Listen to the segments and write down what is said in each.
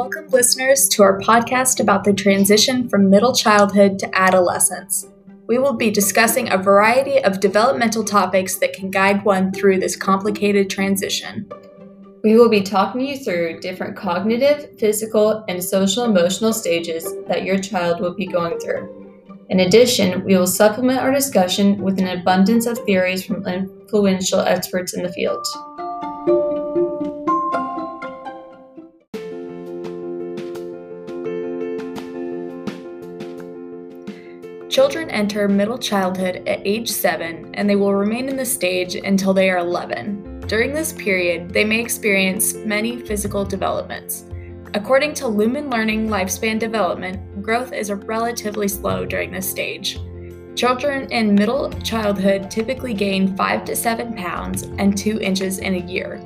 Welcome, listeners, to our podcast about the transition from middle childhood to adolescence. We will be discussing a variety of developmental topics that can guide one through this complicated transition. We will be talking you through different cognitive, physical, and social emotional stages that your child will be going through. In addition, we will supplement our discussion with an abundance of theories from influential experts in the field. Children enter middle childhood at age 7 and they will remain in this stage until they are 11. During this period, they may experience many physical developments. According to Lumen Learning Lifespan Development, growth is relatively slow during this stage. Children in middle childhood typically gain 5 to 7 pounds and 2 inches in a year.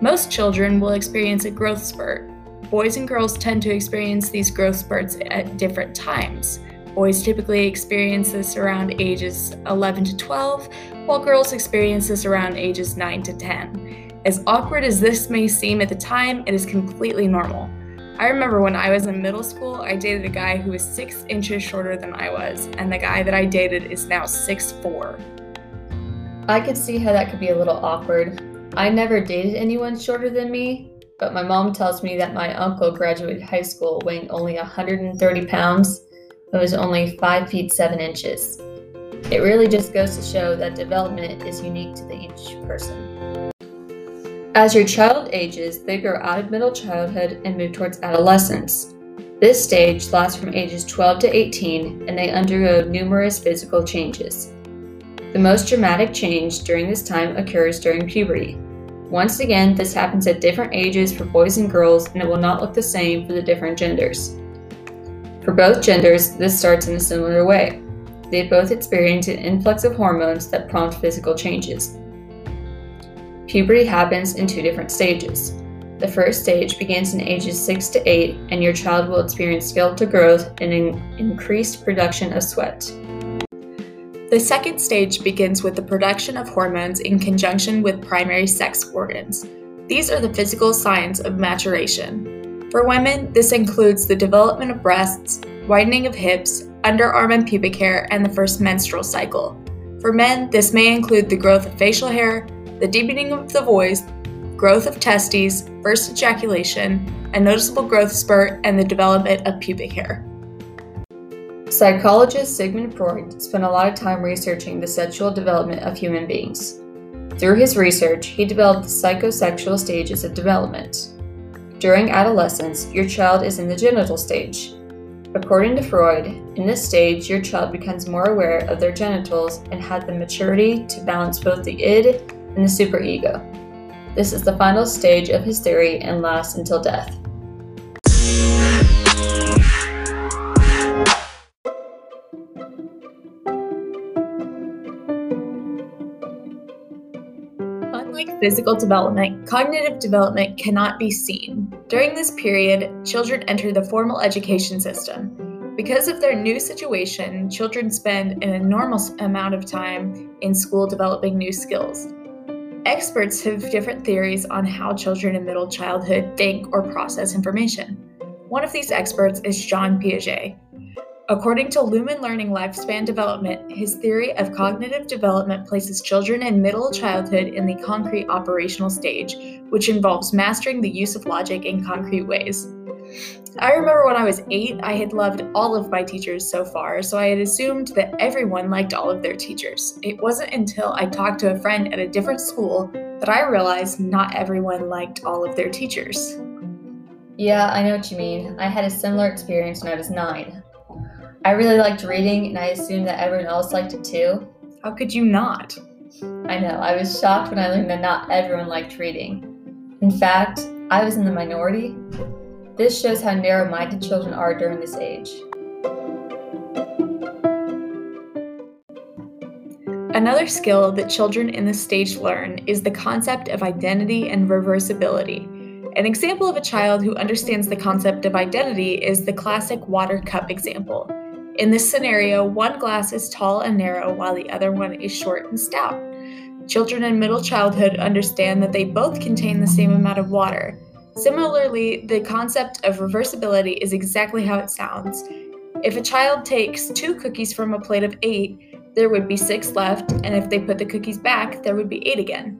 Most children will experience a growth spurt. Boys and girls tend to experience these growth spurts at different times. Boys typically experience this around ages 11 to 12, while girls experience this around ages 9 to 10. As awkward as this may seem at the time, it is completely normal. I remember when I was in middle school, I dated a guy who was 6 inches shorter than I was, and the guy that I dated is now 6'4. I could see how that could be a little awkward. I never dated anyone shorter than me, but my mom tells me that my uncle graduated high school weighing only 130 pounds but was only 5 feet 7 inches. It really just goes to show that development is unique to each person. As your child ages, they grow out of middle childhood and move towards adolescence. This stage lasts from ages 12 to 18 and they undergo numerous physical changes. The most dramatic change during this time occurs during puberty. Once again, this happens at different ages for boys and girls and it will not look the same for the different genders. For both genders, this starts in a similar way. They both experience an influx of hormones that prompt physical changes. Puberty happens in two different stages. The first stage begins in ages 6 to 8, and your child will experience skeletal growth and an increased production of sweat. The second stage begins with the production of hormones in conjunction with primary sex organs. These are the physical signs of maturation. For women, this includes the development of breasts, widening of hips, underarm and pubic hair, and the first menstrual cycle. For men, this may include the growth of facial hair, the deepening of the voice, growth of testes, first ejaculation, a noticeable growth spurt, and the development of pubic hair. Psychologist Sigmund Freud spent a lot of time researching the sexual development of human beings. Through his research, he developed the psychosexual stages of development. During adolescence, your child is in the genital stage. According to Freud, in this stage, your child becomes more aware of their genitals and has the maturity to balance both the id and the superego. This is the final stage of his theory and lasts until death. Physical development, cognitive development cannot be seen. During this period, children enter the formal education system. Because of their new situation, children spend an enormous amount of time in school developing new skills. Experts have different theories on how children in middle childhood think or process information. One of these experts is Jean Piaget. According to Lumen Learning Lifespan Development, his theory of cognitive development places children in middle childhood in the concrete operational stage, which involves mastering the use of logic in concrete ways. I remember when I was eight, I had loved all of my teachers so far, so I had assumed that everyone liked all of their teachers. It wasn't until I talked to a friend at a different school that I realized not everyone liked all of their teachers. Yeah, I know what you mean. I had a similar experience when I was nine. I really liked reading, and I assumed that everyone else liked it too. How could you not? I know, I was shocked when I learned that not everyone liked reading. In fact, I was in the minority. This shows how narrow minded children are during this age. Another skill that children in this stage learn is the concept of identity and reversibility. An example of a child who understands the concept of identity is the classic water cup example. In this scenario, one glass is tall and narrow while the other one is short and stout. Children in middle childhood understand that they both contain the same amount of water. Similarly, the concept of reversibility is exactly how it sounds. If a child takes two cookies from a plate of eight, there would be six left, and if they put the cookies back, there would be eight again.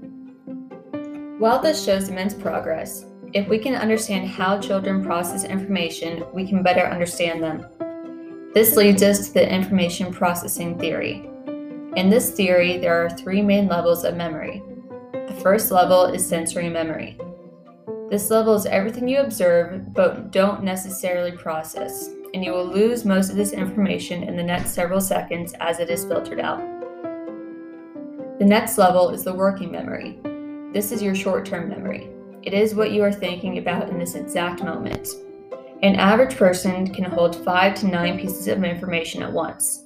While this shows immense progress, if we can understand how children process information, we can better understand them. This leads us to the information processing theory. In this theory, there are three main levels of memory. The first level is sensory memory. This level is everything you observe but don't necessarily process, and you will lose most of this information in the next several seconds as it is filtered out. The next level is the working memory. This is your short term memory. It is what you are thinking about in this exact moment. An average person can hold five to nine pieces of information at once.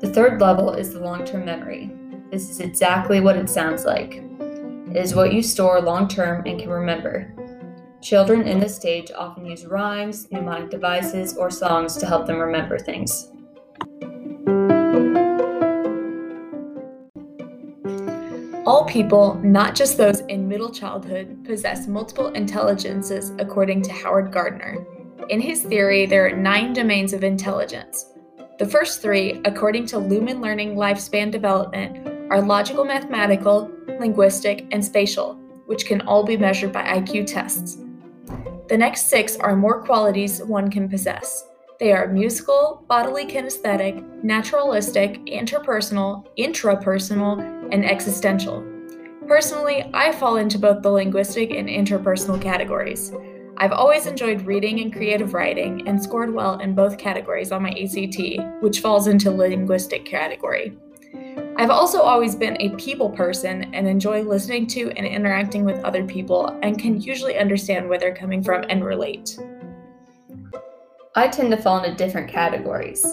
The third level is the long term memory. This is exactly what it sounds like. It is what you store long term and can remember. Children in this stage often use rhymes, mnemonic devices, or songs to help them remember things. All people, not just those in middle childhood, possess multiple intelligences, according to Howard Gardner. In his theory, there are nine domains of intelligence. The first three, according to Lumen Learning Lifespan Development, are logical mathematical, linguistic, and spatial, which can all be measured by IQ tests. The next six are more qualities one can possess. They are musical, bodily kinesthetic, naturalistic, interpersonal, intrapersonal, and existential. Personally, I fall into both the linguistic and interpersonal categories. I've always enjoyed reading and creative writing and scored well in both categories on my ACT, which falls into linguistic category. I've also always been a people person and enjoy listening to and interacting with other people and can usually understand where they're coming from and relate. I tend to fall into different categories.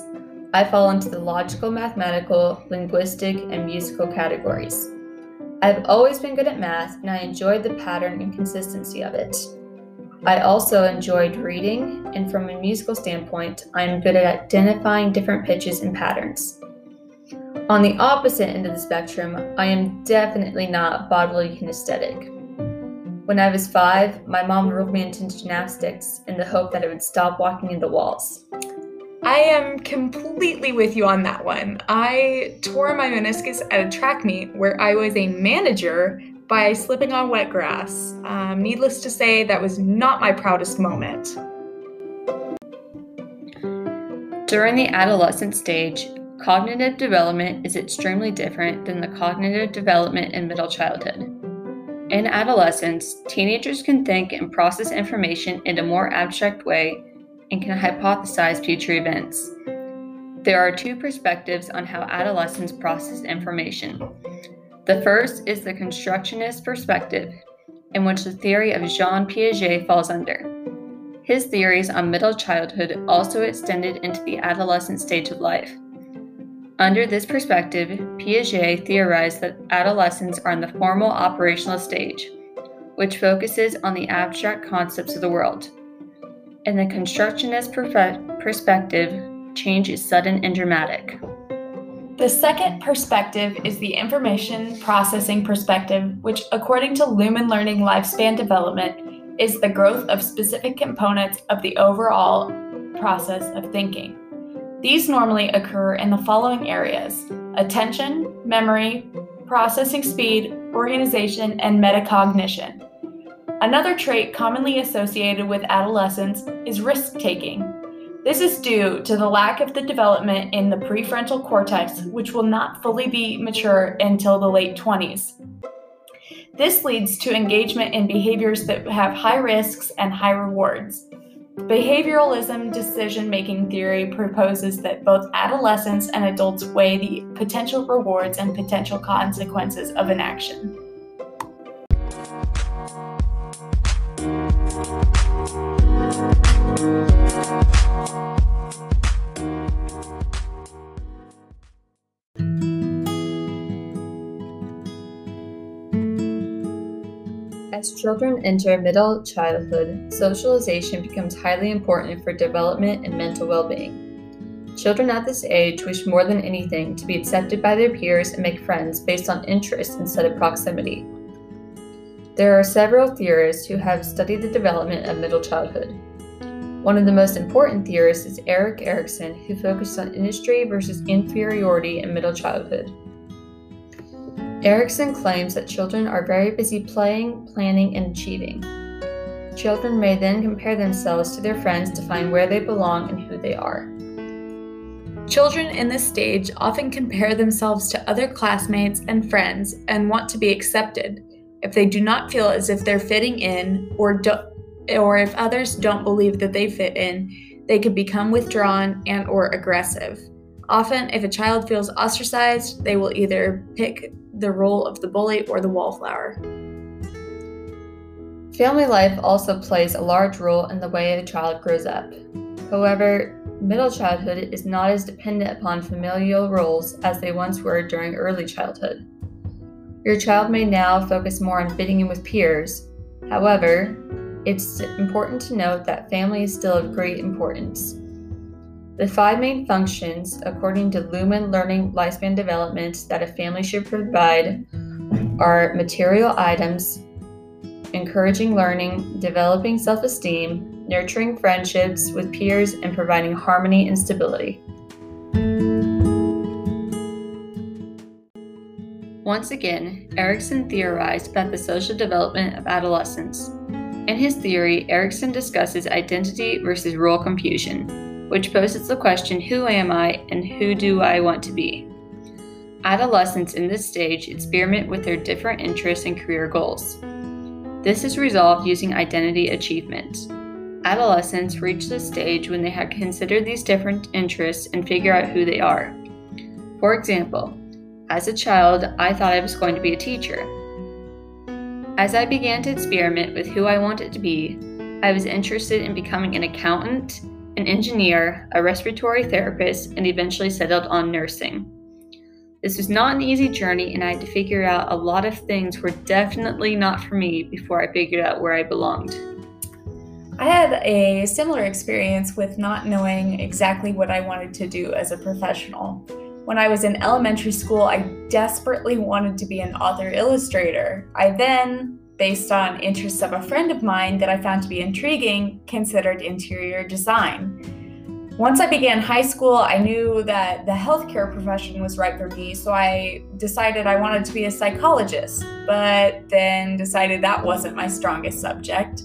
I fall into the logical, mathematical, linguistic, and musical categories. I've always been good at math and I enjoyed the pattern and consistency of it. I also enjoyed reading, and from a musical standpoint, I am good at identifying different pitches and patterns. On the opposite end of the spectrum, I am definitely not bodily kinesthetic. When I was five, my mom rolled me into gymnastics in the hope that I would stop walking into walls. I am completely with you on that one. I tore my meniscus at a track meet where I was a manager by slipping on wet grass. Um, needless to say, that was not my proudest moment. During the adolescent stage, cognitive development is extremely different than the cognitive development in middle childhood. In adolescence, teenagers can think and process information in a more abstract way and can hypothesize future events. There are two perspectives on how adolescents process information. The first is the constructionist perspective, in which the theory of Jean Piaget falls under. His theories on middle childhood also extended into the adolescent stage of life. Under this perspective, Piaget theorized that adolescents are in the formal operational stage, which focuses on the abstract concepts of the world. In the constructionist perspective, change is sudden and dramatic. The second perspective is the information processing perspective, which, according to Lumen Learning Lifespan Development, is the growth of specific components of the overall process of thinking. These normally occur in the following areas attention, memory, processing speed, organization, and metacognition. Another trait commonly associated with adolescence is risk taking. This is due to the lack of the development in the prefrontal cortex, which will not fully be mature until the late 20s. This leads to engagement in behaviors that have high risks and high rewards. Behavioralism decision making theory proposes that both adolescents and adults weigh the potential rewards and potential consequences of an action. As children enter middle childhood, socialization becomes highly important for development and mental well being. Children at this age wish more than anything to be accepted by their peers and make friends based on interest instead of proximity. There are several theorists who have studied the development of middle childhood. One of the most important theorists is Erik Erikson, who focused on industry versus inferiority in middle childhood. Erikson claims that children are very busy playing, planning, and achieving. Children may then compare themselves to their friends to find where they belong and who they are. Children in this stage often compare themselves to other classmates and friends and want to be accepted. If they do not feel as if they're fitting in or do, or if others don't believe that they fit in, they could become withdrawn and or aggressive. Often, if a child feels ostracized, they will either pick the role of the bully or the wallflower. Family life also plays a large role in the way a child grows up. However, middle childhood is not as dependent upon familial roles as they once were during early childhood. Your child may now focus more on fitting in with peers. However, it's important to note that family is still of great importance. The five main functions, according to Lumen Learning Lifespan Development, that a family should provide are material items, encouraging learning, developing self esteem, nurturing friendships with peers, and providing harmony and stability. Once again, Erikson theorized about the social development of adolescence. In his theory, Erikson discusses identity versus role confusion, which poses the question who am I and who do I want to be? Adolescents in this stage experiment with their different interests and career goals. This is resolved using identity achievement. Adolescents reach this stage when they have considered these different interests and figure out who they are. For example, as a child, I thought I was going to be a teacher. As I began to experiment with who I wanted to be, I was interested in becoming an accountant, an engineer, a respiratory therapist, and eventually settled on nursing. This was not an easy journey, and I had to figure out a lot of things were definitely not for me before I figured out where I belonged. I had a similar experience with not knowing exactly what I wanted to do as a professional. When I was in elementary school, I desperately wanted to be an author illustrator. I then, based on interests of a friend of mine that I found to be intriguing, considered interior design. Once I began high school, I knew that the healthcare profession was right for me, so I decided I wanted to be a psychologist, but then decided that wasn't my strongest subject.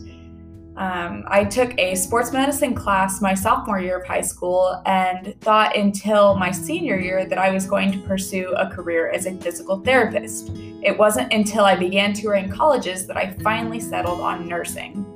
Um, I took a sports medicine class my sophomore year of high school and thought until my senior year that I was going to pursue a career as a physical therapist. It wasn't until I began touring colleges that I finally settled on nursing.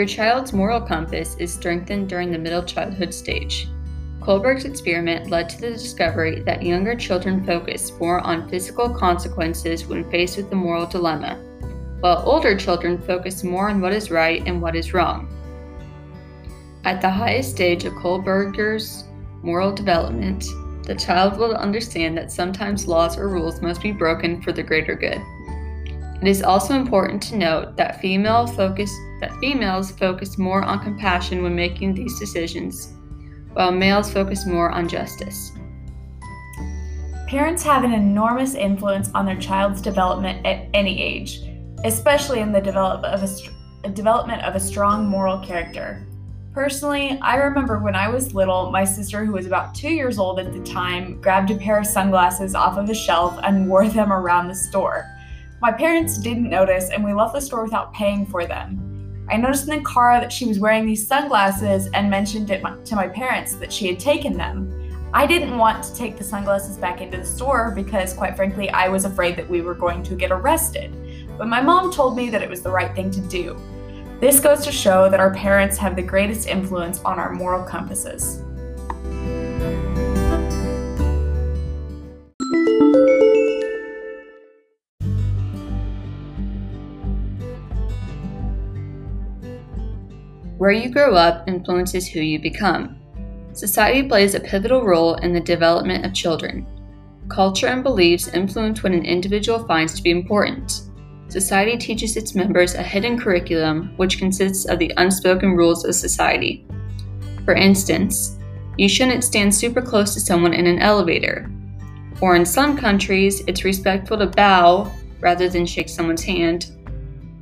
Your child's moral compass is strengthened during the middle childhood stage. Kohlberg's experiment led to the discovery that younger children focus more on physical consequences when faced with a moral dilemma, while older children focus more on what is right and what is wrong. At the highest stage of Kohlberger's moral development, the child will understand that sometimes laws or rules must be broken for the greater good. It is also important to note that female focus that females focus more on compassion when making these decisions, while males focus more on justice. Parents have an enormous influence on their child's development at any age, especially in the development of a development of a strong moral character. Personally, I remember when I was little, my sister, who was about two years old at the time, grabbed a pair of sunglasses off of a shelf and wore them around the store. My parents didn't notice, and we left the store without paying for them. I noticed in the car that she was wearing these sunglasses and mentioned it to my parents that she had taken them. I didn't want to take the sunglasses back into the store because, quite frankly, I was afraid that we were going to get arrested. But my mom told me that it was the right thing to do. This goes to show that our parents have the greatest influence on our moral compasses. Where you grow up influences who you become. Society plays a pivotal role in the development of children. Culture and beliefs influence what an individual finds to be important. society teaches its members a hidden curriculum which consists of the unspoken rules of society. For instance, you shouldn't stand super close to someone in an elevator. Or in some countries, it's respectful to bow rather than shake someone's hand,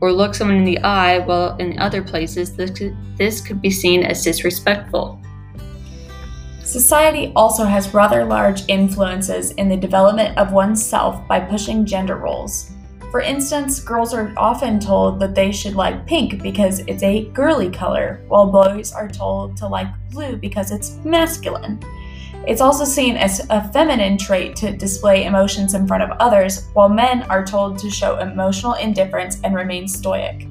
or look someone in the eye, while in other places, this could, this could be seen as disrespectful. Society also has rather large influences in the development of oneself by pushing gender roles. For instance, girls are often told that they should like pink because it's a girly color, while boys are told to like blue because it's masculine. It's also seen as a feminine trait to display emotions in front of others, while men are told to show emotional indifference and remain stoic.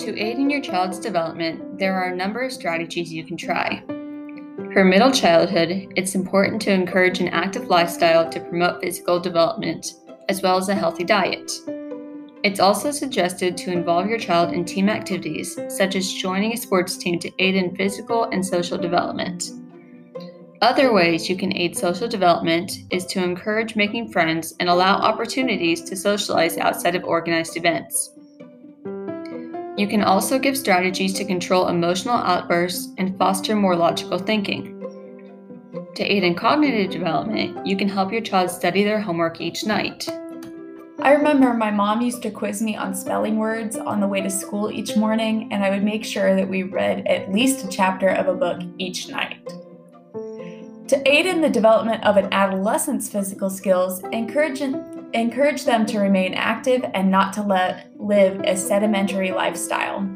To aid in your child's development, there are a number of strategies you can try. For middle childhood, it's important to encourage an active lifestyle to promote physical development, as well as a healthy diet. It's also suggested to involve your child in team activities, such as joining a sports team to aid in physical and social development. Other ways you can aid social development is to encourage making friends and allow opportunities to socialize outside of organized events. You can also give strategies to control emotional outbursts and foster more logical thinking. To aid in cognitive development, you can help your child study their homework each night. I remember my mom used to quiz me on spelling words on the way to school each morning, and I would make sure that we read at least a chapter of a book each night. To aid in the development of an adolescent's physical skills, encourage, encourage them to remain active and not to let, live a sedimentary lifestyle.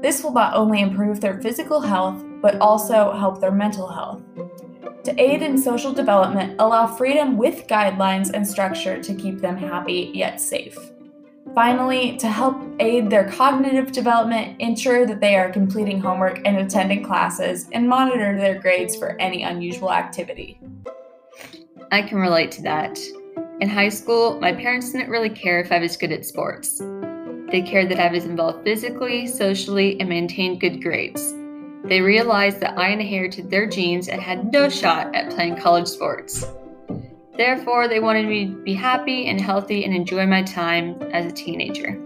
This will not only improve their physical health, but also help their mental health. To aid in social development, allow freedom with guidelines and structure to keep them happy yet safe. Finally, to help aid their cognitive development, ensure that they are completing homework and attending classes, and monitor their grades for any unusual activity. I can relate to that. In high school, my parents didn't really care if I was good at sports. They cared that I was involved physically, socially, and maintained good grades. They realized that I inherited their genes and had no shot at playing college sports. Therefore, they wanted me to be happy and healthy and enjoy my time as a teenager.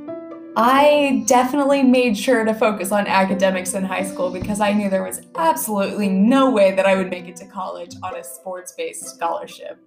I definitely made sure to focus on academics in high school because I knew there was absolutely no way that I would make it to college on a sports based scholarship.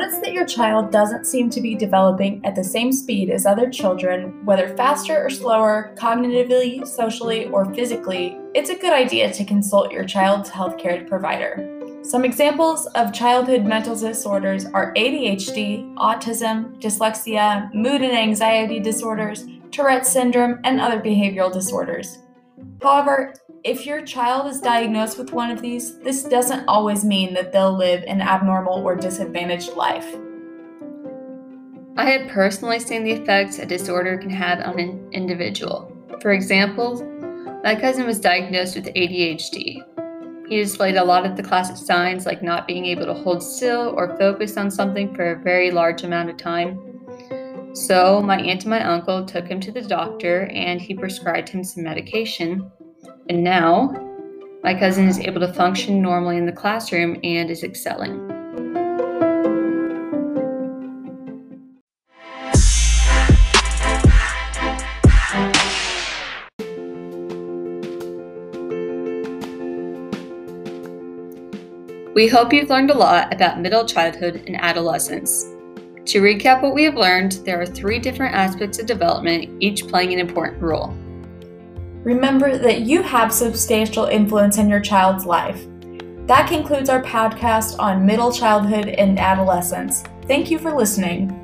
Notice that your child doesn't seem to be developing at the same speed as other children, whether faster or slower, cognitively, socially, or physically. It's a good idea to consult your child's healthcare provider. Some examples of childhood mental disorders are ADHD, autism, dyslexia, mood and anxiety disorders, Tourette's syndrome, and other behavioral disorders. However, if your child is diagnosed with one of these, this doesn't always mean that they'll live an abnormal or disadvantaged life. I have personally seen the effects a disorder can have on an individual. For example, my cousin was diagnosed with ADHD. He displayed a lot of the classic signs like not being able to hold still or focus on something for a very large amount of time. So, my aunt and my uncle took him to the doctor and he prescribed him some medication and now, my cousin is able to function normally in the classroom and is excelling. We hope you've learned a lot about middle childhood and adolescence. To recap what we have learned, there are three different aspects of development, each playing an important role. Remember that you have substantial influence in your child's life. That concludes our podcast on middle childhood and adolescence. Thank you for listening.